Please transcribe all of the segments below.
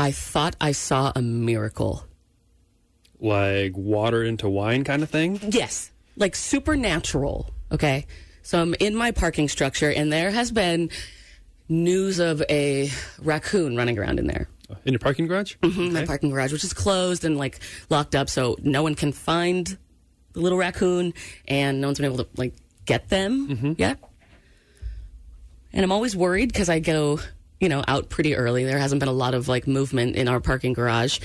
I thought I saw a miracle. like water into wine kind of thing. Yes, like supernatural. Okay. So I'm in my parking structure, and there has been news of a raccoon running around in there. In your parking garage? Mhm, My parking garage, which is closed and like locked up, so no one can find the little raccoon, and no one's been able to like get them yet. And I'm always worried because I go, you know, out pretty early. There hasn't been a lot of like movement in our parking garage.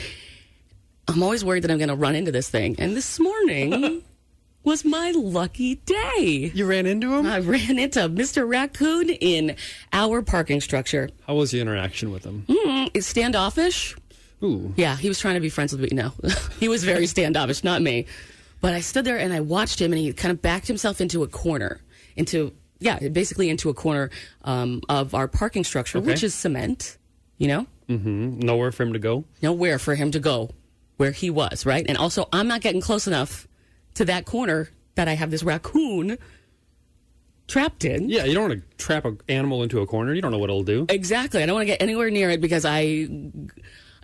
I'm always worried that I'm going to run into this thing. And this morning was my lucky day. You ran into him? I ran into Mr. Raccoon in our parking structure. How was the interaction with him? Mm, it's standoffish. Ooh. Yeah, he was trying to be friends with me. No, he was very standoffish, not me. But I stood there and I watched him, and he kind of backed himself into a corner, into yeah, basically into a corner um, of our parking structure, Okay. which is cement. You know, Mm-hmm. Nowhere for him to go. nowhere for him to go where he was, right? And also, I'm not getting close enough to that corner that I have this raccoon trapped in. Yeah, you don't want to trap an animal into a corner. You don't know what it'll do. Exactly. I don't want to get anywhere near it because I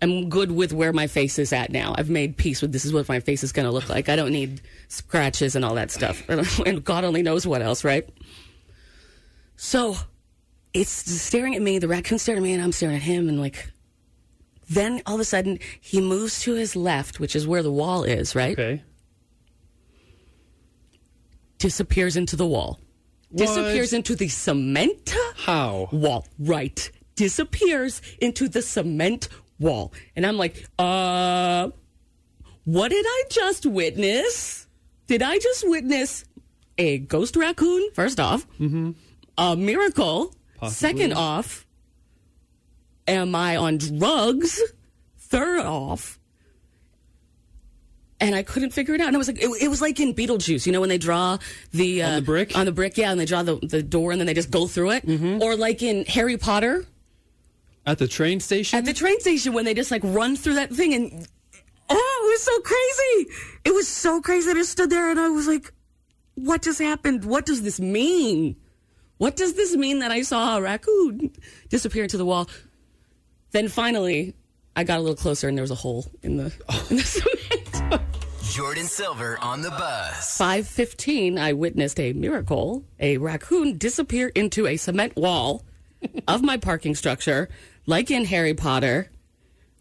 am good with where my face is at now. I've made peace with this is what my face is going to look like. I don't need scratches and all that stuff. and God only knows what else, right? So it's staring at me, the raccoon's staring at me, and I'm staring at him, and like, then all of a sudden he moves to his left, which is where the wall is, right? Okay. Disappears into the wall. Disappears into the cement How? wall. Right. Disappears into the cement wall. And I'm like, uh, what did I just witness? Did I just witness a ghost raccoon, first off? Mm-hmm. A miracle. Second off, am I on drugs? Third off, and I couldn't figure it out. And I was like, it, it was like in Beetlejuice, you know, when they draw the uh, On the brick? on the brick, yeah, and they draw the, the door, and then they just go through it, Mm-hmm. or like in Harry Potter At the train station? at the train station when they just like run through that thing, and oh, it was so crazy! It was so crazy. I just stood there, and I was like, what just happened? What does this mean? What does this mean that I saw a raccoon disappear into the wall? Then finally, I got a little closer, and there was a hole in the, in the cement. Jordan Silver on the Buzz. 515, I witnessed a miracle. A raccoon disappear into a cement wall of my parking structure, like in Harry Potter.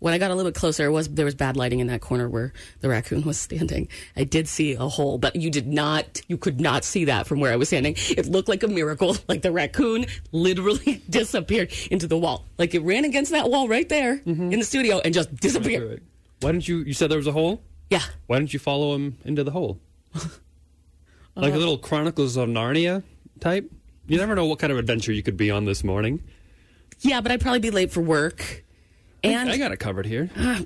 When I got a little bit closer, it was there was bad lighting in that corner where the raccoon was standing. I did see a hole, but you did not, you could not see that from where I was standing. It looked like a miracle, like the raccoon literally disappeared into the wall, like it ran against that wall right there mm-hmm. in the studio and just disappeared. Why didn't you? You said there was a hole? Yeah, Why didn't you follow him into the hole? like a uh, little Chronicles of Narnia type? You never know what kind of adventure you could be on this morning. yeah, but I'd probably be late for work. And I got it covered here.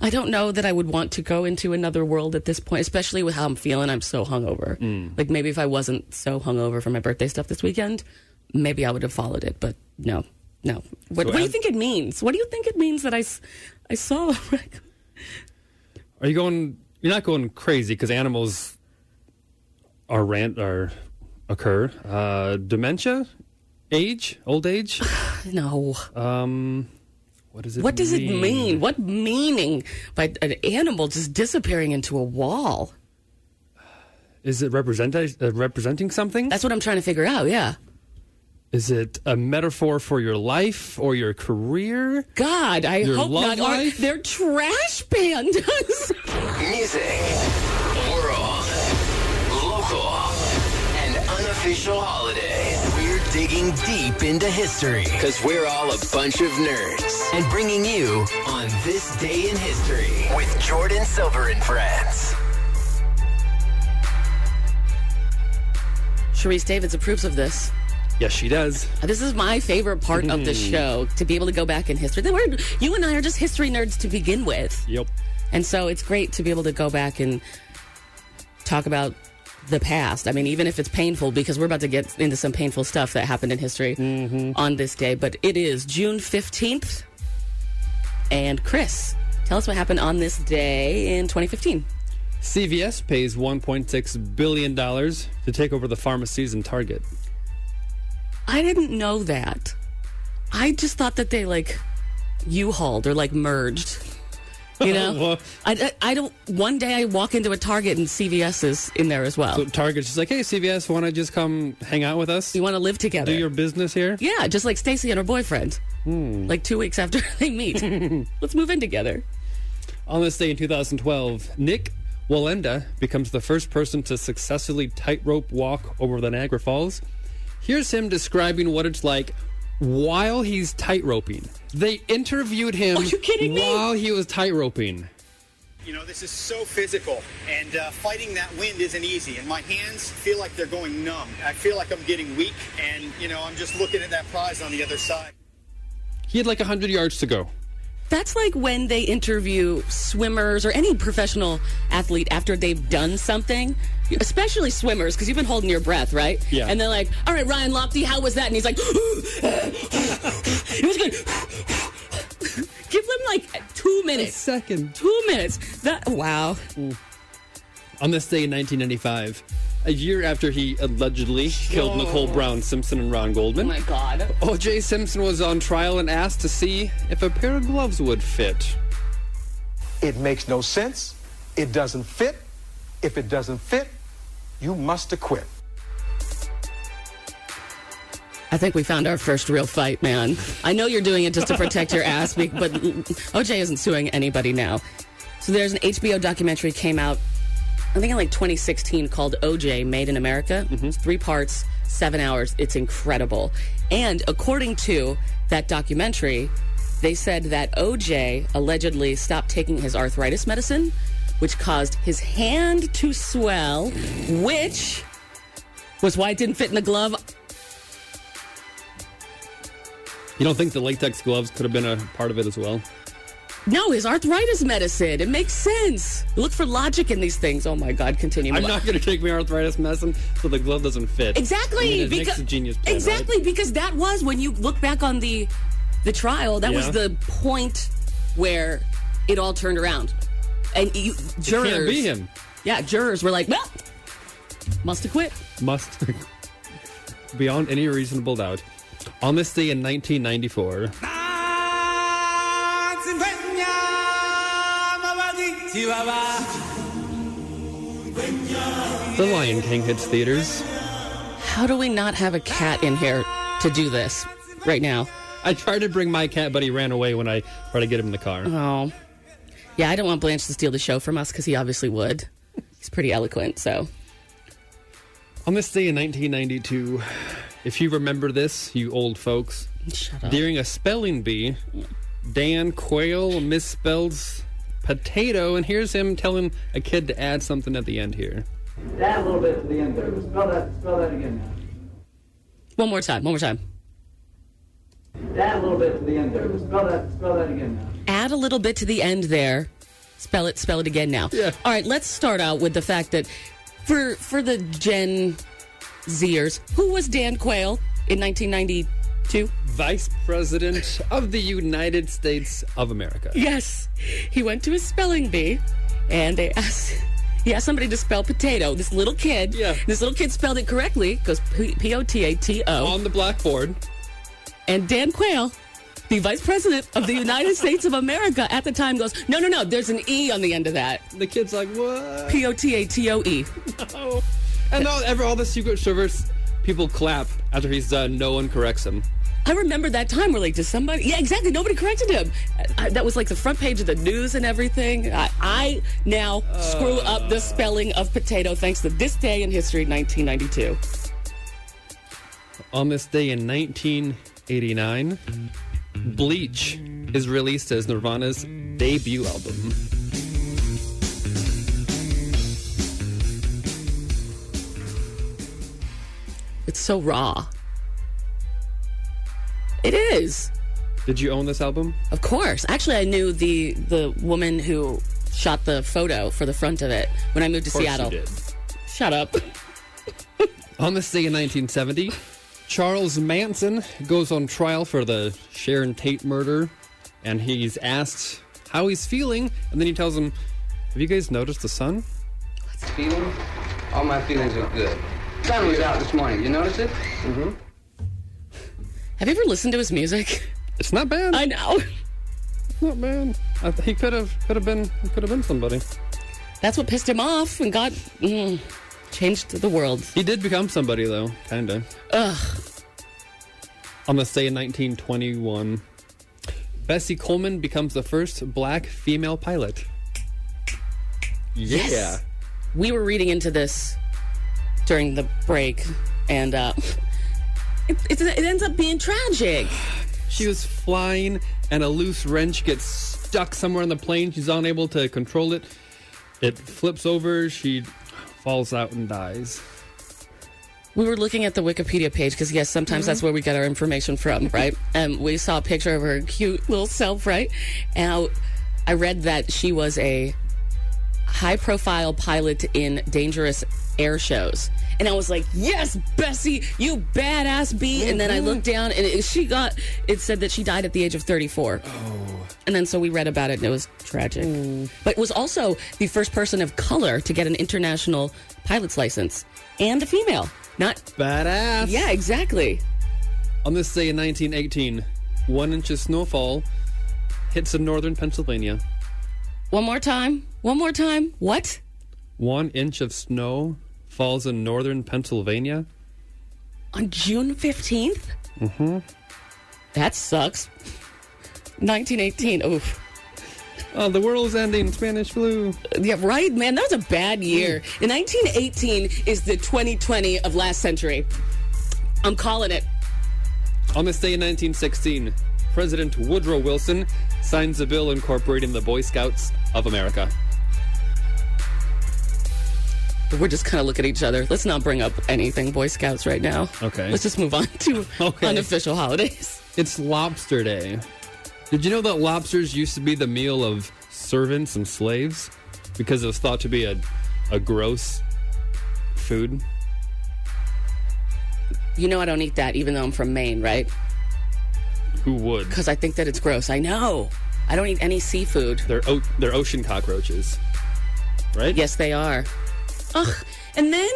I don't know that I would want to go into another world at this point, especially with how I'm feeling. I'm so hungover. Like maybe if I wasn't so hungover for my birthday stuff this weekend, maybe I would have followed it. But no, no. What, So what do you think it means? What do you think it means that I, I saw? a? Are you going? You're not going crazy because animals are rant are occur. Uh, dementia, age, old age. no. Um, what does it? What does it mean? What meaning by an animal just disappearing into a wall? Is it represent uh, representing something? That's what I'm trying to figure out. Yeah. Is it a metaphor for your life or your career? God, I Your hope love not. Or life? They're trash pandas. Music, world, local, and unofficial holiday. We're deep into history because we're all a bunch of nerds and bringing you on this day in history with Jordan Silver and friends. Sharice Davids approves of this. Yes, she does. This is my favorite part of the mm-hmm. show to be able to go back in history. We're, you and I are just history nerds to begin with. Yep. And so it's great to be able to go back and talk about the past. I mean, even if it's painful, because we're about to get into some painful stuff that happened in history mm-hmm. on this day. But it is June 15th. And Chris, tell us what happened on this day in 2015. CVS pays $1.6 billion to take over the pharmacies in Target. I didn't know that. I just thought that they like U-hauled or like merged. You know, I, I, don't. One day I walk into a Target and CVS is in there as well. So Target's just like, hey, CVS, want to just come hang out with us? you want to live together? Do your business here? Yeah, just like Stacy and her boyfriend. Hmm. Like two weeks after they meet. Let's move in together. On this day in 2012, Nik Wallenda becomes the first person to successfully tightrope walk over the Niagara Falls. Here's him describing what it's like while he's tightroping. They interviewed him Are you kidding me? while he was tightroping. You know, this is so physical, and uh, fighting that wind isn't easy. And my hands feel like they're going numb. I feel like I'm getting weak, and, you know, I'm just looking at that prize on the other side. He had like 100 yards to go. That's like when they interview swimmers or any professional athlete after they've done something, especially swimmers, because you've been holding your breath, right? Yeah. And they're like, all right, Ryan Lochte, how was that? And he's like, it was good. Give them like two minutes. A second. Two minutes. That wow. On this day in 1995, a year after he allegedly killed Nicole Brown Simpson and Ron Oh Goldman, my god. O.J. Simpson was on trial and asked to see if a pair of gloves would fit. It makes no sense. It doesn't fit. If it doesn't fit, you must acquit. I think we found our first real fight, man. I know you're doing it just to protect your ass, but OJ isn't suing anybody now. So there's an HBO documentary came out, I think in like 2016, called OJ Made in America. It's three parts, seven hours. It's incredible. And according to that documentary, they said that OJ allegedly stopped taking his arthritis medicine, which caused his hand to swell, which was why it didn't fit in the glove. You don't think the latex gloves could have been a part of it as well? No, his arthritis medicine. It makes sense. Look for logic in these things. Oh my God, continue. I'm not going to take my arthritis medicine so the glove doesn't fit. exactly I mean, it because a genius plan, exactly right? because that was when you look back on the the trial. That was the point where it all turned around, and you, jurors Can't be him. Yeah, jurors were like, well, must have quit. Must, beyond any reasonable doubt. On this day in 1994, The Lion King hits theaters. How do we not have a cat in here to do this right now? I tried to bring my cat, but he ran away when I tried to get him in the car. Oh, yeah. I don't want Blanche to steal the show from us because he obviously would. He's pretty eloquent, so. On this day in 1992, if you remember this, you old folks, Shut up. during a spelling bee, Dan Quayle misspells potato, and here's him telling a kid to add something at the end here. Add a little bit to the end there. Spell that, spell that again now. One more time. One more time. Add a little bit to the end there. Spell that, spell that again now. add a little bit to the end there. Spell it, spell it again now. Yeah. All right, let's start out with the fact that for for the Gen Zers, who was Dan Quayle in 1992? Vice President of the United States of America. Yes, he went to a spelling bee, and they asked. He asked somebody to spell potato. This little kid, Yeah. this little kid spelled it correctly. Goes P O T A T O. On the blackboard. And Dan Quayle, the Vice President of the United States of America at the time, goes, No, no, no. There's an E on the end of that. The kid's like, what? P O T A T O E. Oh. And all, all the Secret Service people clap after he's done. No one corrects him. I remember that time where, like, does somebody? Yeah, exactly. Nobody corrected him. I, that was like the front page of the news and everything. I, I now screw up the spelling of potato thanks to this day in history, 1992. On this day in 1989, Bleach is released as Nirvana's debut album. It's so raw. It is. Did you own this album? Of course. Actually, I knew the the woman who shot the photo for the front of it when I moved to Of course you Seattle. did. Shut up. On this day in 1970, Charles Manson goes on trial for the Sharon Tate murder, and he's asked how he's feeling, and then he tells him, "Have you guys noticed the sun?" Feeling? All my feelings are good. Sun was out this morning. You notice it? Mm-hmm. Have you ever listened to his music? It's not bad. I know. Not bad. I, he could have could have been could have been somebody. That's what pissed him off and got mm, changed the world. He did become somebody though, kinda. Ugh. On this day in 1921, Bessie Coleman becomes the first black female pilot. Yeah. Yes. We were reading into this during the break, and uh, it, it, it ends up being tragic. She was flying, and a loose wrench gets stuck somewhere on the plane. She's unable to control it. It flips over. She falls out and dies. We were looking at the Wikipedia page because, yes, sometimes mm-hmm. that's where we get our information from, right? And we saw a picture of her cute little self, right? And I, I read that she was a high profile pilot in dangerous air shows. And I was like, yes, Bessie, you badass bee. And then I looked down and it, she got, it said that she died at the age of 34. Oh. And then so we read about it and it was tragic. But was also the first person of color to get an international pilot's license and a female. Not Badass. yeah, exactly. On this day in 1918, one inch of snowfall hits in northern Pennsylvania. One more time. One more time. What? One inch of snow falls in northern Pennsylvania. On June 15th? Mm-hmm. That sucks. 1918. Oof. Oh, the world's ending. Spanish flu. Yeah, right, man. That was a bad year. And 1918 is the 2020 of last century. I'm calling it. On this day in 1916, President Woodrow Wilson signs a bill incorporating the Boy Scouts of America. We're just kind of looking at each other. Let's not bring up anything Boy Scouts right now. Okay. Let's just move on to Okay. unofficial holidays. It's Lobster Day. Did you know that lobsters used to be the meal of servants and slaves because it was thought to be a, a gross food? You know I don't eat that even though I'm from Maine, right? Who would? Because I think that it's gross. I know. I don't eat any seafood. They're o- they're ocean cockroaches, right? Yes, they are. Ugh. And then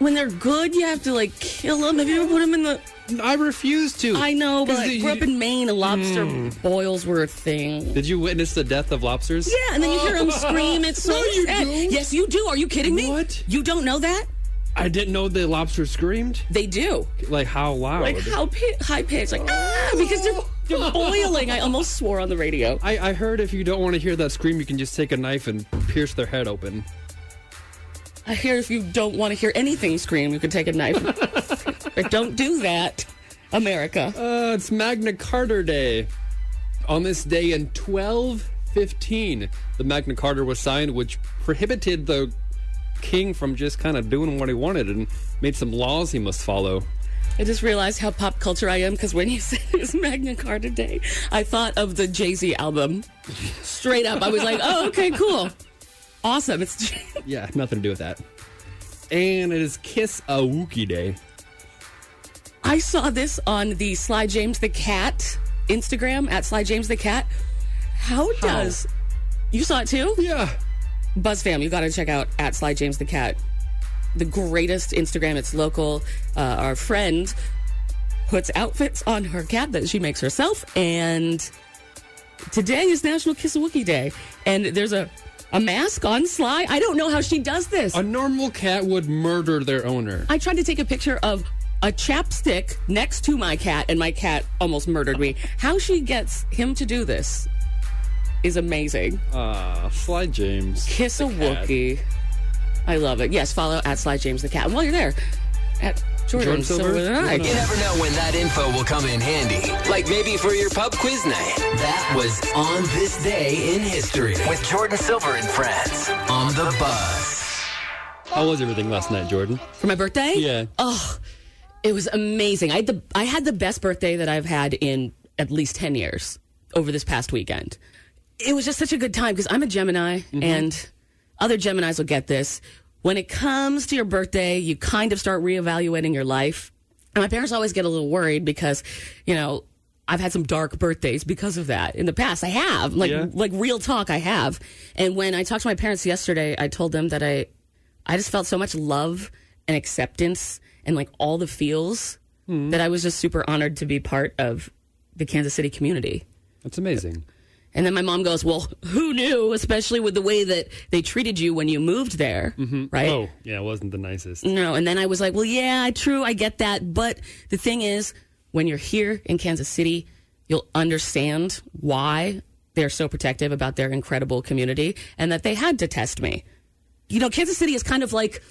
when they're good, you have to like kill them. Have you ever put them in the? I refuse to. I know, but I grew up in Maine, and lobster hmm. boils were a thing. Did you witness the death of lobsters? Yeah, and then you hear them scream. It's so No, you sad. don't. Yes, you do. Are you kidding me? What? You don't know that? I didn't know the lobster screamed. They do. Like how loud? Like how pi- high pitched? Like ah, because they're they're boiling. I almost swore on the radio. I, I heard if you don't want to hear that scream, you can just take a knife and pierce their head open. I hear if you don't want to hear anything scream, you can take a knife. but don't do that, America. Uh, it's Magna Carta Day. On this day in 1215, the Magna Carta was signed, which prohibited the king from just kind of doing what he wanted and made some laws he must follow. I just realized how pop culture I am because when you said it was Magna Carta Day, I thought of the Jay Z album. Straight up, I was like, "Oh, okay, cool, awesome." It's Yeah, nothing to do with that. And it is Kiss a Wookie Day. I saw this on the Sly James the Cat Instagram at Sly James the Cat. How does you saw it too? Yeah. Buzz fam, you got to check out at Sly James the Cat. The greatest Instagram. It's local. Uh, our friend puts outfits on her cat that she makes herself, and today is National Kiss a Wookie Day. And there's a a mask on Sly. I don't know how she does this. A normal cat would murder their owner. I tried to take a picture of a chapstick next to my cat, and my cat almost murdered me. How she gets him to do this is amazing. Ah, Sly James. Kiss a the cat. Wookie. I love it. Yes, follow at Sly James the cat. And while you're there, at Jordan, Jordan so Silver? would I. You never know when that info will come in handy. Like maybe for your pub quiz night. That was On This Day in History with Jordan Silver and friends on the Buzz. How was everything last night, Jordan? For my birthday? Yeah. Oh, it was amazing. I had the I had the best birthday that I've had in at least 10 years over this past weekend. It was just such a good time because I'm a Gemini mm-hmm. and other Geminis will get this. When it comes to your birthday, you kind of start reevaluating your life. And my parents always get a little worried because, you know, I've had some dark birthdays because of that in the past. I have, like, Yeah. like real talk, I have. And when I talked to my parents yesterday, I told them that I, I just felt so much love and acceptance and like all the feels hmm. that I was just super honored to be part of the Kansas City community. That's amazing. And then my mom goes, "Well, who knew? Especially with the way that they treated you when you moved there, mm-hmm. right?" Oh, yeah, it wasn't the nicest. No, and then I was like, well, yeah, true, I get that. But the thing is, when you're here in Kansas City, you'll understand why they're so protective about their incredible community and that they had to test me. You know, Kansas City is kind of like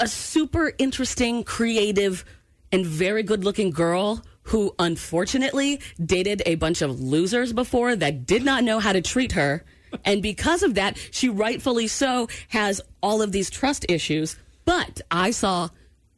a super interesting, creative, and very good looking girl who unfortunately dated a bunch of losers before that did not know how to treat her. And because of that, she rightfully so has all of these trust issues. But I saw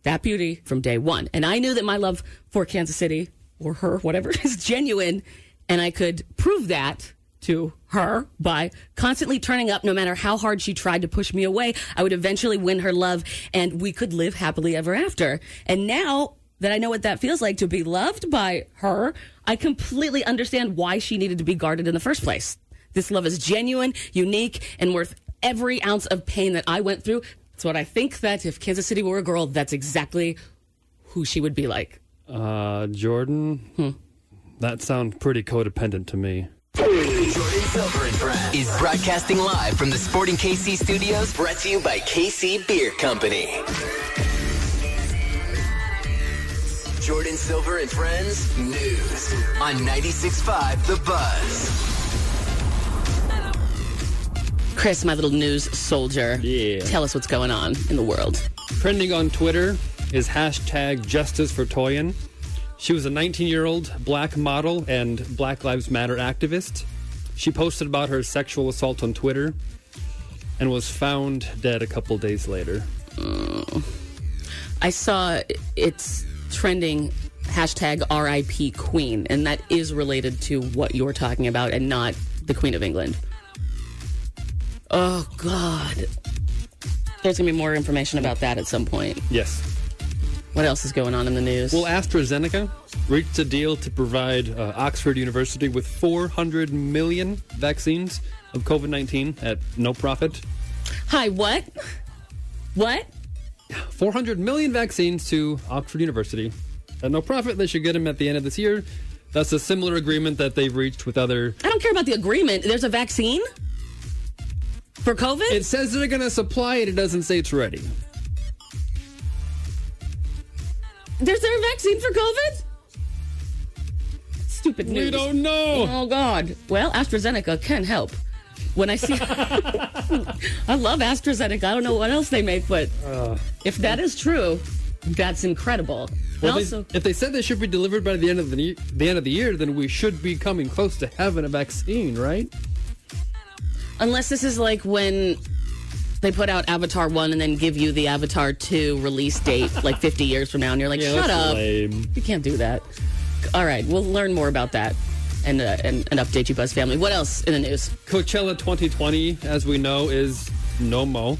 that beauty from day one. And I knew that my love for Kansas City or her, whatever, is genuine. And I could prove that to her by constantly turning up no matter how hard she tried to push me away. I would eventually win her love and we could live happily ever after. And now that I know what that feels like to be loved by her, I completely understand why she needed to be guarded in the first place. This love is genuine, unique, and worth every ounce of pain that I went through. It's what I think that if Kansas City were a girl, that's exactly who she would be like. Uh, Jordan, that sounds pretty codependent to me. Jordan Silver and Friends is broadcasting live from the Sporting KC studios brought to you by KC Beer Company. Jordan Silver and Friends News on 96.5 The Buzz. Chris, my little news soldier. Yeah. Tell us what's going on in the world. Trending on Twitter is hashtag justice for Toyin. She was a 19 year old black model and Black Lives Matter activist. She posted about her sexual assault on Twitter and was found dead a couple days later. I saw it's trending hashtag RIP Queen, and that is related to what you're talking about and not the Queen of England. Oh, God. There's going to be more information about that at some point. Yes. What else is going on in the news? Well, AstraZeneca reached a deal to provide uh, Oxford University with 400 million vaccines of COVID 19 at no profit. Hi, what? What? 400 million vaccines to Oxford University at no profit. They should get them at the end of this year. That's a similar agreement that they've reached with other. I don't care about the agreement. There's a vaccine for COVID? It says they're going to supply it. It doesn't say it's ready. There's there a vaccine for COVID? Stupid news. We don't know. Oh God. Well, AstraZeneca can help. When I see, I love AstraZeneca. I don't know what else they make, but uh. if that is true, that's incredible. Well, they- also, if they said they should be delivered by the end of the, the end of the year, then we should be coming close to having a vaccine, right? unless this is like when they put out Avatar one and then give you the Avatar two release date like 50 years from now, and you're like, Yeah, shut up. lame. You can't do that. All right, we'll learn more about that and uh, and, and update you, Buzz family. What else in the news? Coachella 2020, as we know, is no mo.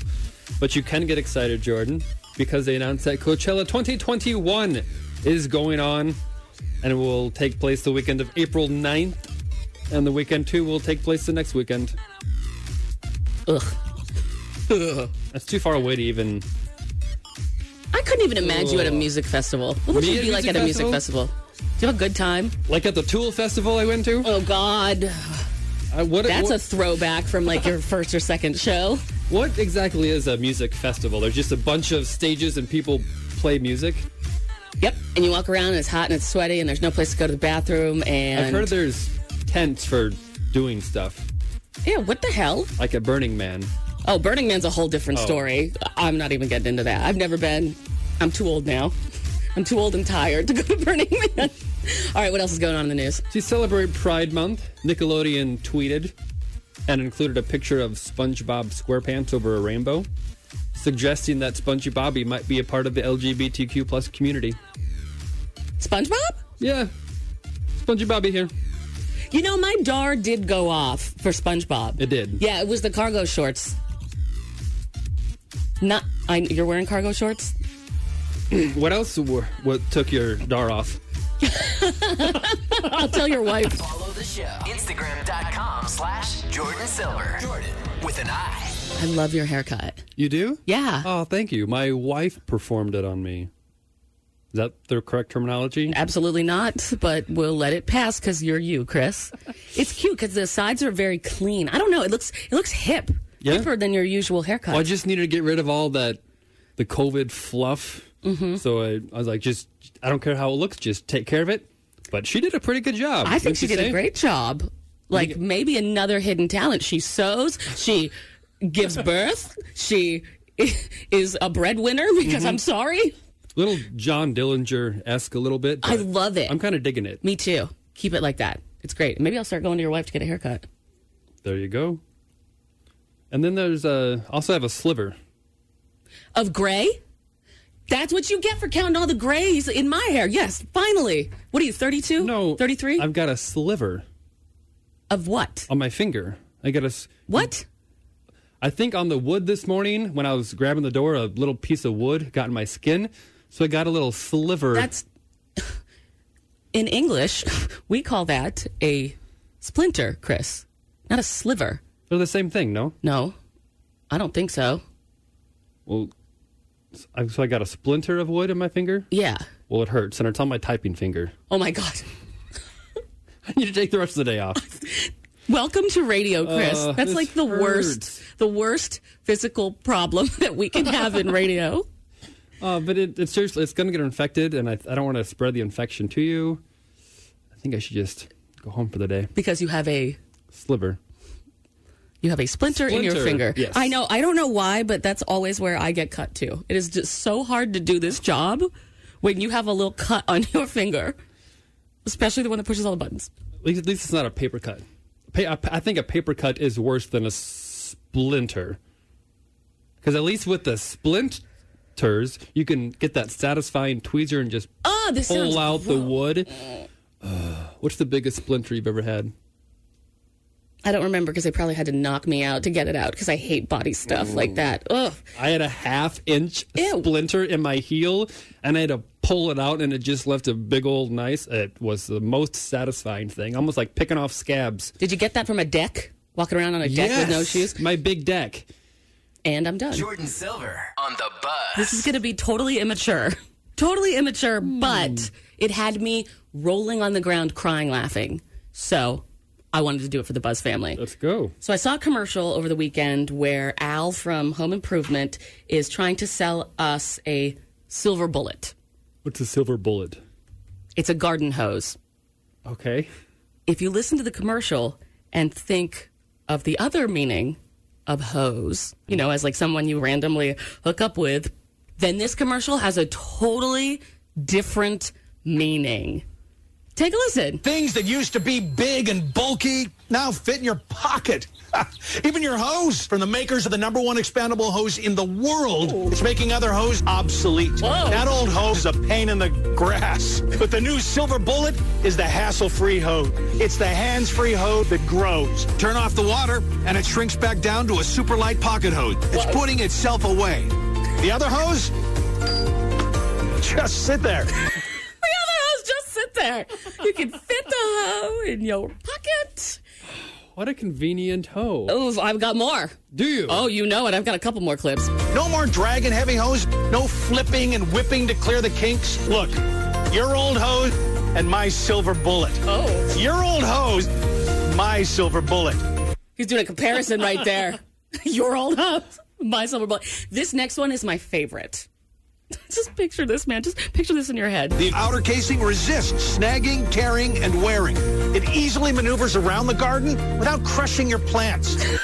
But you can get excited, Jordan, because they announced that Coachella 2021 is going on and it will take place the weekend of April 9th. And the weekend two will take place the next weekend. Ugh. That's too far away to even. I couldn't even imagine you at a music festival. What would Me you be like at a music festival? You have a good time? Like at the Tool Festival I went to? Oh God. Uh, what, That's what, a throwback from like your first or second show. what exactly is a music festival? There's just a bunch of stages and people play music. Yep. And you walk around and it's hot and it's sweaty and there's no place to go to the bathroom and I've heard there's tents for doing stuff, Yeah, what the hell? like a Burning Man. Oh, Burning Man's a whole different Oh. story. I'm not even getting into that. I've never been. I'm too old now. I'm too old and tired to go to Burning Man. All right, what else is going on in the news? To celebrate Pride Month, Nickelodeon tweeted and included a picture of SpongeBob SquarePants over a rainbow, suggesting that Spongy Bobby might be a part of the LGBTQ plus community. SpongeBob? Yeah, Spongy Bobby here. You know, my DAR did go off for SpongeBob. It did. Yeah, it was the cargo shorts. Not, I, you're wearing cargo shorts? What else? were- What took your dar off? I'll tell your wife. Follow the show. Instagram.com slash Jordan Silver. Jordan with an I. I love your haircut. You do? Yeah. Oh, thank you. My wife performed it on me. Is that the correct terminology? Absolutely not, but we'll let it pass because you're you, Chris. It's cute because the sides are very clean. I don't know. It looks it looks hip, Yeah? hipper than your usual haircut. Well, I just needed to get rid of all that, the COVID fluff. Mm-hmm. So I, I was like, just, I don't care how it looks, just take care of it. But she did a pretty good job. I think she did a great job. Like maybe another hidden talent. She sews. She gives birth. She is a breadwinner because Mm-hmm. I'm sorry. Little John Dillinger esque a little bit. I love it. I'm kind of digging it. Me too. Keep it like that. It's great. Maybe I'll start going to your wife to get a haircut. There you go. And then there's a, also have a sliver. Of gray? That's what you get for counting all the grays in my hair. Yes, finally. What are you, 32? No. 33? I've got a sliver Of what? on my finger. I got a, s- What? I think on the wood this morning when I was grabbing the door, a little piece of wood got in my skin. So I got a little sliver. That's in English, we call that a splinter, Chris. Not a sliver. They're the same thing, no? No. I don't think so. Well, so I got a splinter of wood in my finger. Yeah. Well, it hurts, and it's on my typing finger. Oh my god. I need to take the rest of the day off. Welcome to radio, Chris. Uh, That's like the worst the worst physical problem that we can have in radio. Uh, but it, it's seriously, it's going to get infected, and I, I don't want to spread the infection to you. I think I should just go home for the day. Because you have a Sliver. You have a splinter, in your finger. yes. I know. I don't know why, but that's always where I get cut too. It is just so hard to do this job when you have a little cut on your finger, especially the one that pushes all the buttons. At least, at least it's not a paper cut. Pa- I I think a paper cut is worse than a splinter. Because at least with the splinters, you can get that satisfying tweezer and just Oh, pull out the wood. Uh, what's the biggest splinter you've ever had? I don't remember because they probably had to knock me out to get it out because I hate body stuff like that. Ugh. I had a half inch Ew. splinter in my heel, and I had to pull it out, and it just left a big old nice. It was the most satisfying thing, almost like picking off scabs. Did you get that from a deck? Walking around on a deck with no Yes, shoes? My big deck. And I'm done. Jordan Silver on the Buzz. This is going to be totally immature. Totally immature, but hmm. it had me rolling on the ground crying laughing. So I wanted to do it for the Buzz family. Let's go. So I saw a commercial over the weekend where Al from Home Improvement is trying to sell us a silver bullet. What's a silver bullet? It's a garden hose. Okay. If you listen to the commercial and think of the other meaning of hose, you know, as like someone you randomly hook up with, then this commercial has a totally different meaning. Take a listen. Things that used to be big and bulky now fit in your pocket. Even your hose from the makers of the number one expandable hose in the world. It's making other hose obsolete. Whoa. That old hose is a pain in the grass. But the new Silver Bullet is the hassle-free hose. It's the hands-free hose that grows. Turn off the water and it shrinks back down to a super light pocket hose. It's putting itself away. The other hose? Just sit there. The other hose just sit there. You can fit the hoe in your pocket. What a convenient hoe. Oh, I've got more. Do you? Oh, you know it. I've got a couple more clips. No more dragging heavy hose. No flipping and whipping to clear the kinks. Look, your old hose and my silver bullet. Oh. Your old hose, my silver bullet. He's doing a comparison right there. Your old hose, my silver bullet. This next one is my favorite. Just picture this, man. Just picture this in your head. The outer casing resists snagging, tearing, and wearing. It easily maneuvers around the garden without crushing your plants.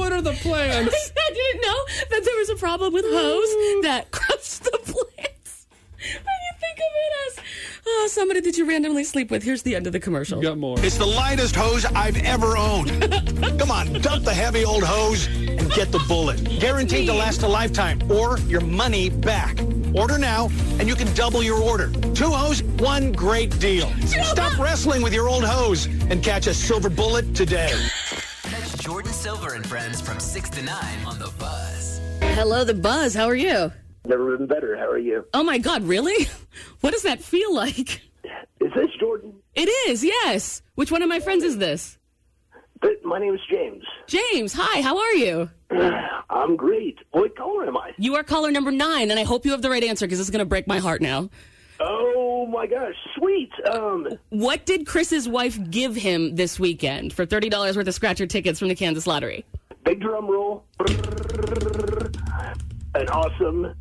What are the plans? I didn't know that there was a problem with hose that crushed the plants. When you think of it as somebody that you randomly sleep with, here's the end of the commercial. Got more. It's the lightest hose I've ever owned. Come on, dump the heavy old hose and get the bullet. Guaranteed to last a lifetime or your money back. Order now and you can double your order. Two hose, one great deal. Stop wrestling with your old hose and catch a silver bullet today. Catch Jordan Silver and friends from 6 to 9 on The Buzz. Hello, the buzz. How are you? Never been better. How are you? Oh my God, really? What does that feel like? Is this Jordan? It is, yes. Which one of my friends is this? My name is James. James, hi, how are you? I'm great. What color am I? You are caller number nine, and I hope you have the right answer because this is going to break my heart now. Oh my gosh, sweet. Um, What did Chris's wife give him this weekend for $30 worth of scratcher tickets from the Kansas Lottery? big drum roll. An awesome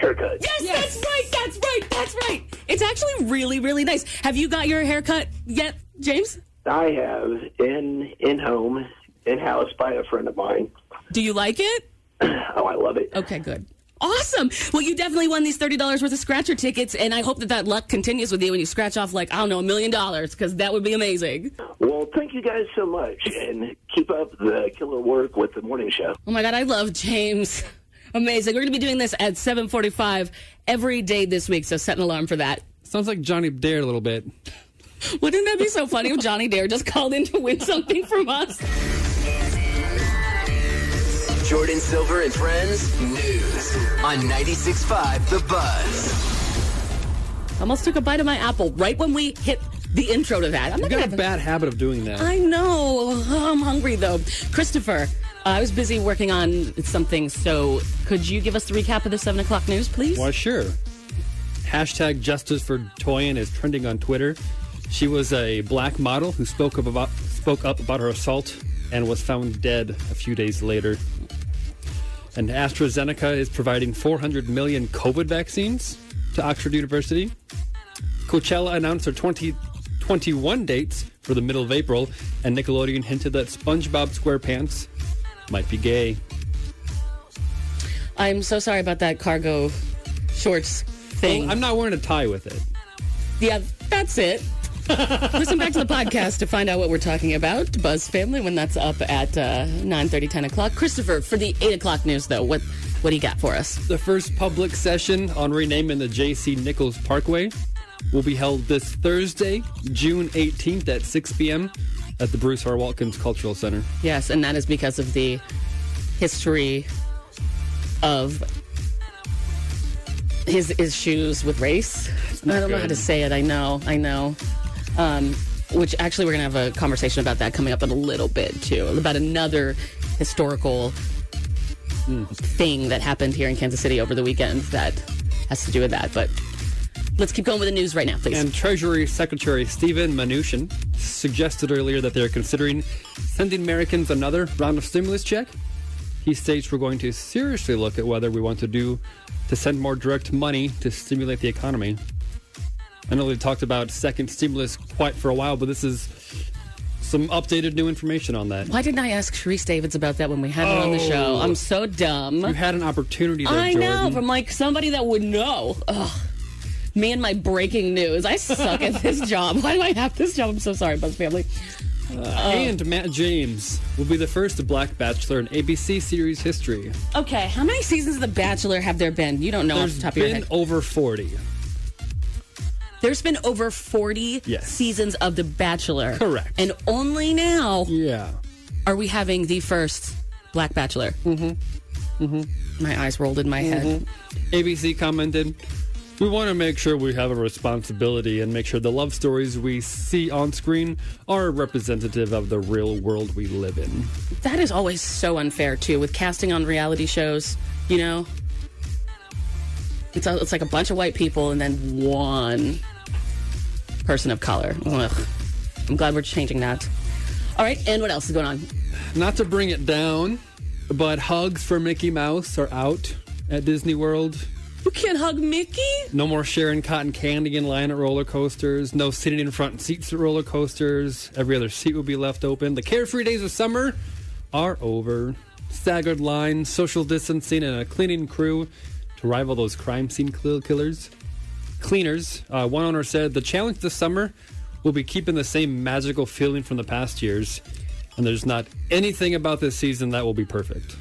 haircut. Yes, that's right, that's right, that's right. It's actually really, really nice. Have you got your haircut yet, James? I have in in home in house by a friend of mine. Do you like it? Oh, I love it. Okay, good. Awesome. Well, you definitely won these $30 worth of scratcher tickets, and I hope that that luck continues with you when you scratch off, like, I don't know, a million dollars, because that would be amazing. Well, thank you guys so much, and keep up the killer work with the morning show. Oh my God, I love James. Amazing. We're going to be doing this at 745 every day this week, so set an alarm for that. Sounds like Johnny Dare a little bit. Wouldn't that be so funny if Johnny Dare just called in to win something from us? Jordan Silver and friends news on 96.5 The Buzz. Almost took a bite of my apple right when we hit the intro to that. I'm You not got gonna a bad habit of doing that. I know. Oh, I'm hungry though. Christopher, I was busy working on something, so could you give us the recap of the seven o'clock news, please? Why, sure. Hashtag Justice for Toyin is trending on Twitter. She was a black model who spoke up about spoke up about her assault and was found dead a few days later. And AstraZeneca is providing 400 million COVID vaccines to Oxford University. Coachella announced their 2021 dates for the middle of April, and Nickelodeon hinted that SpongeBob SquarePants might be gay. I'm so sorry about that cargo shorts thing. Well, I'm not wearing a tie with it. yeah, that's it. Listen back to the podcast to find out what we're talking about. Buzz Family when that's up at uh, 9 10 o'clock. Christopher, for the 8 o'clock news, though, what, what do you got for us? The first public session on renaming the J.C. Nichols Parkway will be held this Thursday, June 18th at 6 p.m. at the Bruce R. Watkins Cultural Center. Yes, and that is because of the history of his issues with race. I don't know how to say it. I know, I know. Um, which actually, we're going to have a conversation about that coming up in a little bit, too, about another historical thing that happened here in Kansas City over the weekend that has to do with that. But let's keep going with the news right now, please. And Treasury Secretary Steven Mnuchin suggested earlier that they're considering sending Americans another round of stimulus check. He states we're going to seriously look at whether we want to do to send more direct money to stimulate the economy. I know they talked about second stimulus quite for a while, but this is some updated new information on that. Why didn't I ask Sharice Davids about that when we had her on the oh. show? Oh. I'm so dumb. You had an opportunity there, I Jordan. know from like somebody that would know. Ugh. Me and my breaking news. I suck at this job. Why do I have this job? I'm so sorry, Buzz family. and Matt James will be the first Black Bachelor in ABC series history. Okay, how many seasons of The Bachelor have there been? You don't know There's off the top of your head. been over 40. There's been over 40 Yes. seasons of The Bachelor. Correct. And only now Yeah. are we having the first Black Bachelor. Mm-hmm. Mm-hmm. My eyes rolled in my head. ABC commented, We want to make sure we have a responsibility and make sure the love stories we see on screen are representative of the real world we live in. That is always so unfair too with casting on reality shows. You know, it's a, it's like a bunch of white people and then one person of color. Ugh. I'm glad we're changing that. All right, and what else is going on? Not to bring it down, but hugs for Mickey Mouse are out at Disney World. You can't hug Mickey? No more sharing cotton candy in line at roller coasters. No sitting in front seats at roller coasters. Every other seat will be left open. The carefree days of summer are over. Staggered lines, social distancing, and a cleaning crew to rival those crime scene killers. Cleaners. Uh, one owner said the challenge this summer will be keeping the same magical feeling from the past years, and there's not anything about this season that will be perfect.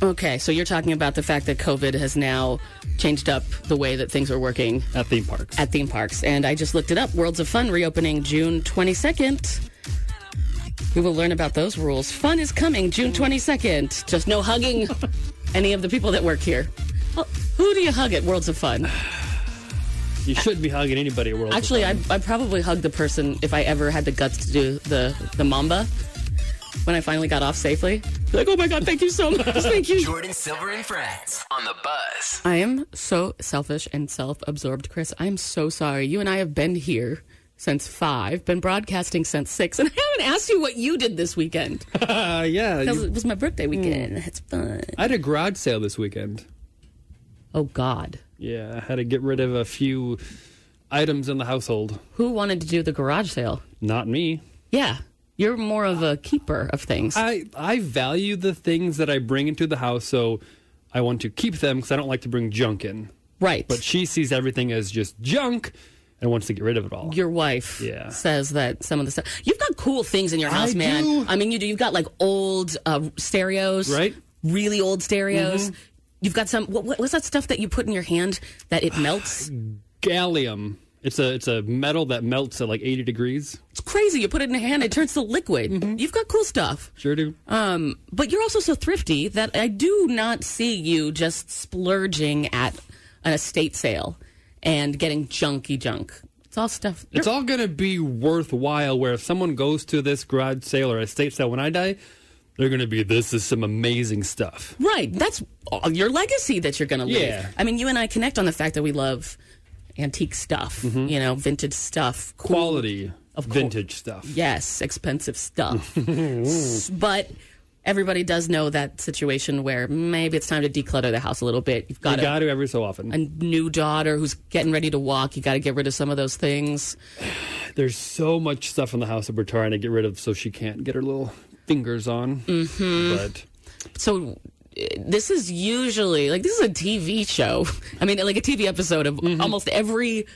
Okay, so you're talking about the fact that COVID has now changed up the way that things are working at theme parks. At theme parks. And I just looked it up. Worlds of Fun reopening June 22nd. We will learn about those rules. Fun is coming June 22nd. Just no hugging any of the people that work here. Well, who do you hug at Worlds of Fun? You shouldn't be hugging anybody at World. Actually, I I probably hug the person if I ever had the guts to do the the mamba. When I finally got off safely, like, oh my god, thank you so much, thank you. Jordin Silver and Friends on the Buzz. I am so selfish and self-absorbed, Chris. I am so sorry. You and I have been here since five, been broadcasting since six, and I haven't asked you what you did this weekend. Uh, yeah, you- it was my birthday weekend. It's fun. I had a garage sale this weekend. Oh God, Yeah, I had to get rid of a few items in the household. who wanted to do the garage sale? Not me. Yeah, you're more of a keeper of things. I I value the things that I bring into the house, so I want to keep them because I don't like to bring junk in. Right. But she sees everything as just junk and wants to get rid of it all. Your wife Yeah. says that some of the stuff you've got cool things in your house, I man. do. I mean, you do. You've got like old uh, stereos, Right. Really old stereos. Mhm. You've got some. What, what- what's that stuff that you put in your hand that it melts? Gallium. It's a it's a metal that melts at like 80 degrees. It's crazy. You put it in your hand, it turns to liquid. You've got cool stuff. Sure do. Um, but you're also so thrifty that I do not see you just splurging at an estate sale and getting junky junk. It's all stuff. It's all going to be worthwhile where if someone goes to this garage sale or estate sale when I die, they're going to be this is some amazing stuff. Right. That's your legacy that you're going to leave. Yeah. I mean, you and I connect on the fact that we love antique stuff, you know, vintage stuff, cool- Mm-hmm. Quality Of vintage stuff. Yes, expensive stuff. But everybody does know that situation where maybe it's time to declutter the house a little bit. You've You got a, got to every so often. a new daughter who's getting ready to walk. You got to get rid of some of those things. There's so much stuff in the house that we're trying to get rid of so she can't get her little fingers on. Mm-hmm. But So this is usually like this is a TV show. I mean, like a TV episode of Mm-hmm. almost every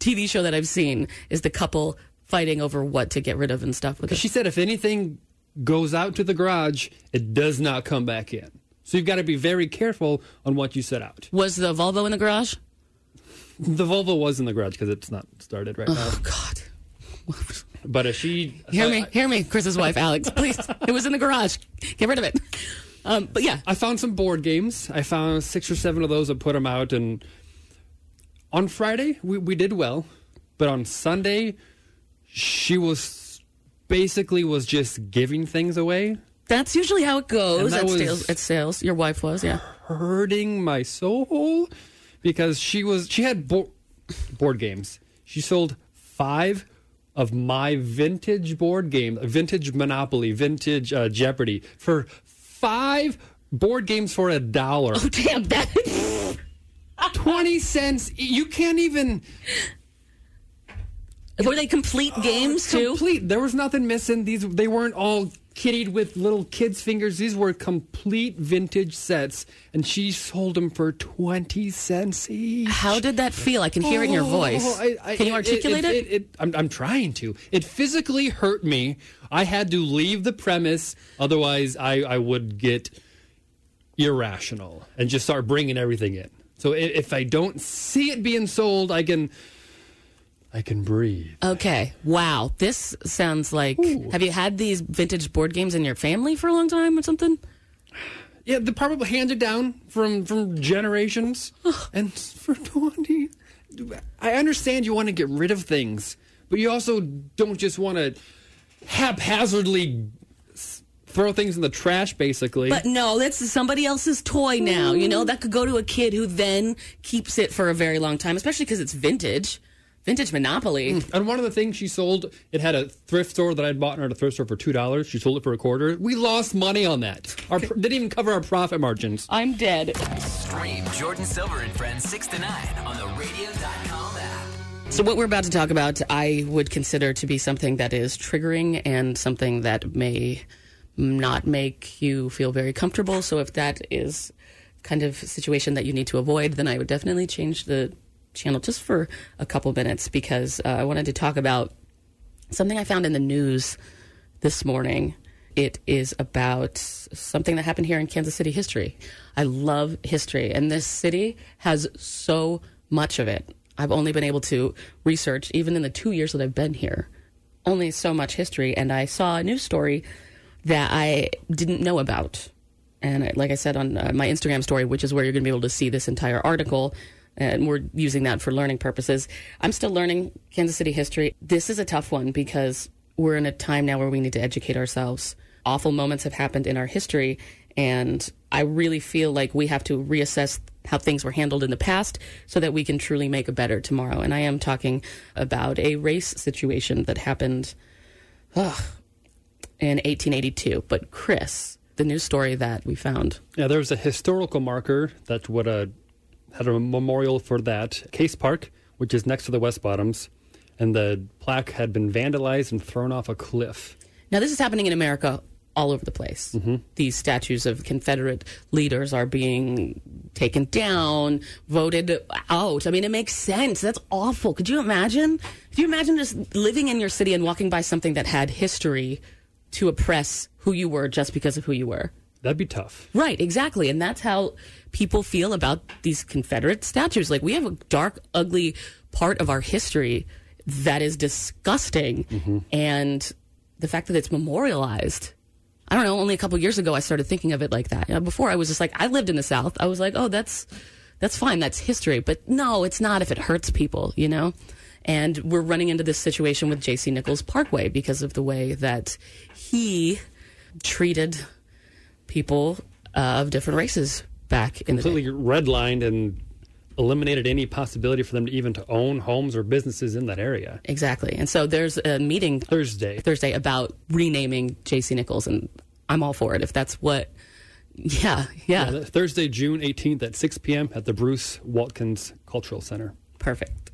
TV show that I've seen is the couple fighting over what to get rid of and stuff with it. she said if anything goes out to the garage, it does not come back in. So you've got to be very careful on what you set out. Was the Volvo in the garage? The Volvo was in the garage because it's not started right now. Oh God. But if she Hear me, hear me, Chris's wife, Alex. Please, it was in the garage. Get rid of it. Um, but yeah, I found some board games. I found six or seven of those. I put them out, and on Friday we, we did well, but on Sunday she was basically was just giving things away, that's usually how it goes And at, sales, at sales. Your wife was, yeah. hurting my soul because she was she had bo- board games. She sold five of my vintage board game, vintage Monopoly, vintage uh, Jeopardy for five board games for a dollar. Oh damn that! 20 cents. You can't even. Were they complete uh, games too? Complete. There was nothing missing. These they weren't all kittied with little kids' fingers. These were complete vintage sets, and she sold them for 20 cents each. How did that feel? I can hear it in your voice. Oh, I- I- can you articulate it? I'm, I'm trying to. It physically hurt me. I had to leave the premise, otherwise, I, I would get irrational and just start bringing everything in. So if I don't see it being sold, I can, I can breathe. Okay. Wow. This sounds like. Have you had these vintage board games in your family for a long time or something? Yeah, they're probably handed down from from generations, and for twenty. I understand you want to get rid of things, but you also don't just want to haphazardly throw things in the trash, basically. But no, that's somebody else's toy now. You know, mm. that could go to a kid who then keeps it for a very long time, especially because it's vintage. Vintage Monopoly. Mm. And one of the things she sold, it had a thrift store that I'd bought in at a thrift store for two dollars. She sold it for a quarter. We lost money on that. Our pr- didn't even cover our profit margins. I'm dead. Stream Jordin Silver and Friends 6 to 9 on the radio.com app. So, what we're about to talk about, I would consider to be something that is triggering and something that may not make you feel very comfortable. So, if that is kind of situation that you need to avoid, then I would definitely change the channel just for a couple minutes because uh, I wanted to talk about something I found in the news this morning. It is about something that happened here in Kansas City history. I love history, and this city has so much of it. I've only been able to research, even in the two years that I've been here, only so much history. And I saw a news story that I didn't know about. And like I said on uh, my Instagram story, which is where you're going to be able to see this entire article, and we're using that for learning purposes. I'm still learning Kansas City history. This is a tough one because we're in a time now where we need to educate ourselves. Awful moments have happened in our history, and I really feel like we have to reassess how things were handled in the past so that we can truly make a better tomorrow. And I am talking about a race situation that happened ugh, in 1882. But Chris, the news story that we found. Yeah, there was a historical marker that would uh, had a memorial for that Case Park, which is next to the West Bottoms, and the plaque had been vandalized and thrown off a cliff. Now, this is happening in America all over the place. Mm-hmm. These statues of Confederate leaders are being taken down, voted out. I mean, it makes sense. That's awful. Could you imagine? Could you imagine just living in your city and walking by something that had history to oppress who you were just because of who you were? That'd be tough. Right, exactly. And that's how people feel about these Confederate statues. Like, we have a dark, ugly part of our history that is disgusting. Mm-hmm. And the fact that it's memorialized, I don't know, only a couple years ago I started thinking of it like that. You know, before I was just like, I lived in the South. I was like, oh, that's. That's fine. That's history. But no, it's not if it hurts people, you know? And we're running into this situation with J.C. Nichols Parkway because of the way that he treated people uh, of different races back in the. Completely redlined and eliminated any possibility for them to even to own homes or businesses in that area. Exactly. And so there's a meeting Thursday. Thursday about renaming J.C. Nichols, and I'm all for it if that's what. Yeah, yeah, Yeah, Thursday, June 18th at 6 p.m. at the Bruce Watkins Cultural Center. perfect.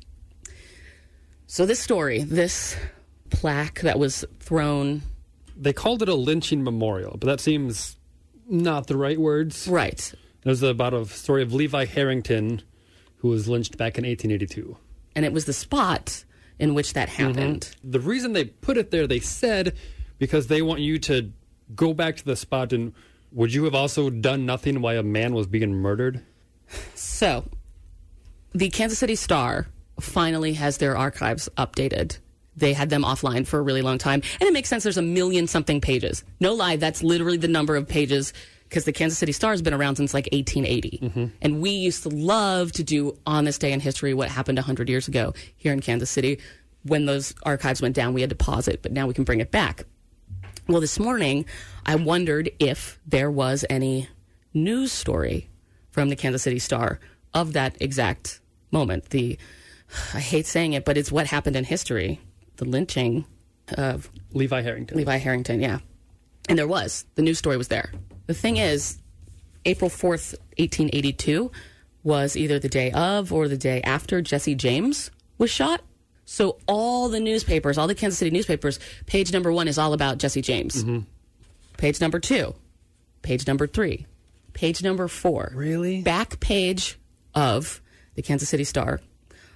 So this story, this plaque that was thrown, They called it a lynching memorial, but that seems not the right words. right? It was about a story of Levi Harrington, who was lynched back in 1882. And it was the spot in which that mm-hmm. happened. The reason they put it there, they said, because they want you to go back to the spot and would you have also done nothing while a man was being murdered? So, the Kansas City Star finally has their archives updated. They had them offline for a really long time. And it makes sense. There's a million something pages. No lie, that's literally the number of pages because the Kansas City Star has been around since like 1880. Mm-hmm. And we used to love to do on this day in history what happened 100 years ago here in Kansas City. When those archives went down, we had to pause it, but now we can bring it back. Well, this morning, I wondered if there was any news story from the Kansas City Star of that exact moment. The, I hate saying it, but it's what happened in history the lynching of Levi Harrington. Levi Harrington, yeah. And there was. The news story was there. The thing is, April 4th, 1882 was either the day of or the day after Jesse James was shot. So all the newspapers, all the Kansas City newspapers, page number one is all about Jesse James. Mm-hmm. Page number two, page number three, page number four. Really? Back page of the Kansas City Star,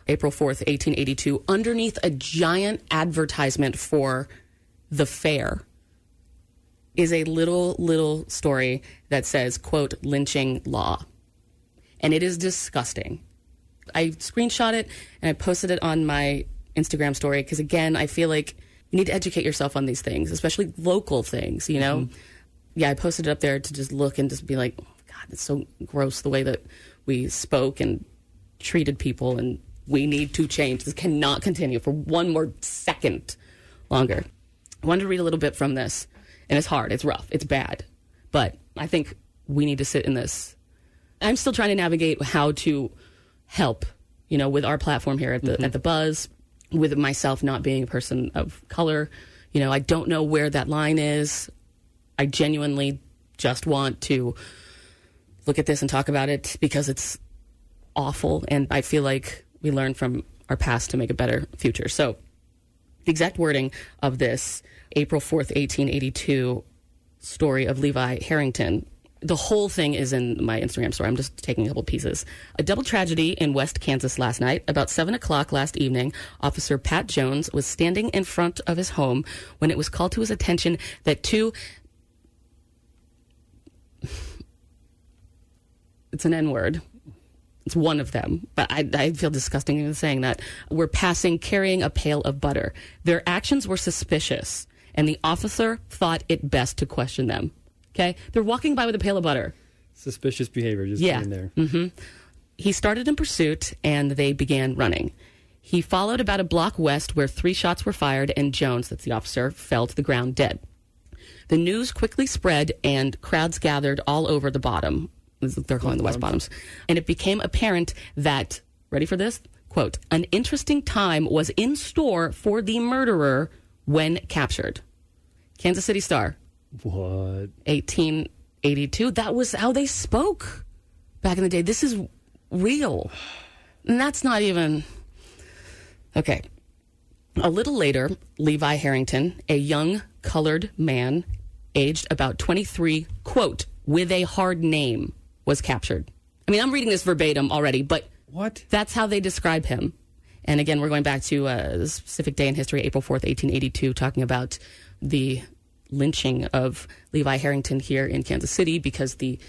April 4th, 1882, underneath a giant advertisement for the fair is a little little story that says quote lynching law. And it is disgusting. I screenshot it and i posted it on my instagram story because again i feel like you need to educate yourself on these things especially local things you know? Mm-hmm. Yeah i posted it up there to just look and just be like oh, god it's so gross the way that we spoke and treated people and we need to change this cannot continue for one more second longer I wanted to read a little bit from this, and it's hard, it's rough, it's bad, but I think we need to sit in this. I'm still trying to navigate how to help, you know, with our platform here at the mm-hmm. at the Buzz, with myself not being a person of color. You know, I don't know where that line is. I genuinely just want to look at this and talk about it because it's awful. And I feel like we learn from our past to make a better future. So, the exact wording of this April 4th, 1882 story of Levi Harrington. The whole thing is in my Instagram story. I'm just taking a couple pieces. A double tragedy in West Kansas last night. About 7 o'clock last evening, Officer Pat Jones was standing in front of his home when it was called to his attention that two. It's an N word. It's one of them, but I, I feel disgusting even saying that. Were passing carrying a pail of butter. Their actions were suspicious, and the officer thought it best to question them. Okay? They're walking by with a pail of butter. Suspicious behavior just Yeah. in there. hmm He started in pursuit, and they began running. He followed about a block west where three shots were fired, and Jones, that's the officer, fell to the ground dead. The news quickly spread, and crowds gathered all over the bottom. They're calling the West Bottoms. And it became apparent that, ready for this? Quote, an interesting time was in store for the murderer when captured. Kansas City Star, What? 1882. That was how they spoke back in the day. This is real. And that's not even. Okay. A little later, Levi Harrington, a young colored man, aged about 23, quote, with a hard name, was captured. I mean, I'm reading this verbatim already, but what? That's how they describe him. And again, we're going back to uh, a specific day in history, April 4th, 1882, talking about the lynching of Levi Harrington here in Kansas City because the,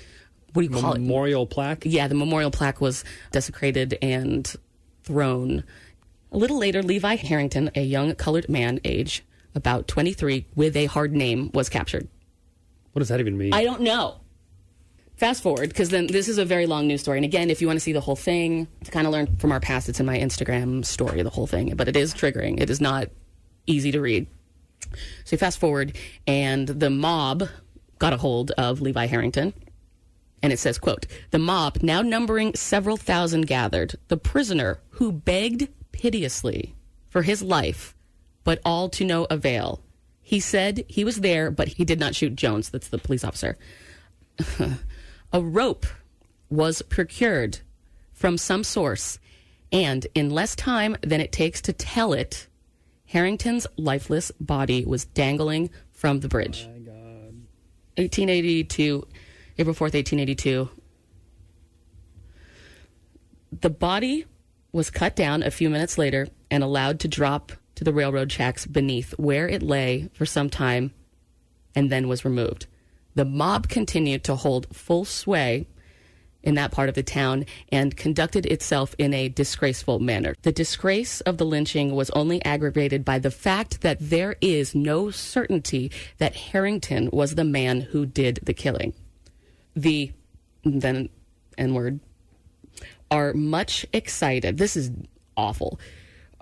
what do you call it? Memorial plaque? Yeah, the memorial plaque was desecrated and thrown. A little later, Levi Harrington, a young colored man, age about 23, with a hard name, was captured. What does that even mean? I don't know. Fast forward, because then this is a very long news story. And again, if you want to see the whole thing, to kind of learn from our past, it's in my Instagram story, the whole thing. But it is triggering. It is not easy to read. So fast forward, and the mob got a hold of Levi Harrington. And it says, quote, the mob, now numbering several thousand gathered, the prisoner who begged piteously for his life, but all to no avail. He said he was there, but he did not shoot Jones. That's the police officer. a rope was procured from some source, and in less time than it takes to tell it, Harrington's lifeless body was dangling from the bridge. 1882, April 4th, 1882. The body was cut down a few minutes later and allowed to drop to the railroad tracks beneath, where it lay for some time and then was removed. The mob continued to hold full sway in that part of the town and conducted itself in a disgraceful manner. The disgrace of the lynching was only aggravated by the fact that there is no certainty that Harrington was the man who did the killing. The then N word are much excited. This is awful.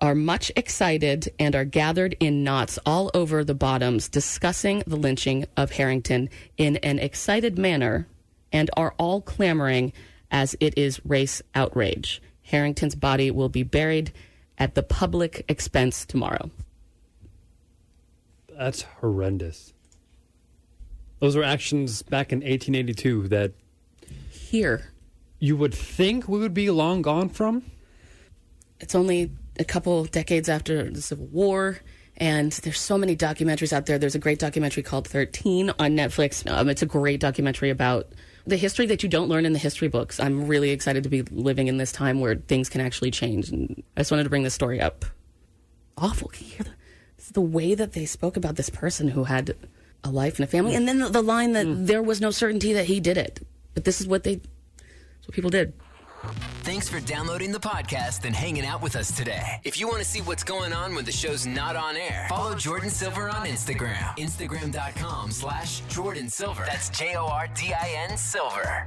Are much excited and are gathered in knots all over the bottoms discussing the lynching of Harrington in an excited manner and are all clamoring as it is race outrage. Harrington's body will be buried at the public expense tomorrow. That's horrendous. Those were actions back in 1882 that Here, you would think we would be long gone from. it's only a couple decades after the Civil War, and there's so many documentaries out there. There's a great documentary called 13 on Netflix. Um, it's a great documentary about the history that you don't learn in the history books. I'm really excited to be living in this time where things can actually change, and I just wanted to bring this story up. Awful. Can you hear the, this is the way that they spoke about this person who had a life and a family, and then the, the line that there was no certainty that he did it, but this is what they, what people did. Thanks for downloading the podcast and hanging out with us today. If you want to see what's going on when the show's not on air, follow Jordin Silver on Instagram. Instagram.com slash Jordin Silver. That's J O R D I N Silver.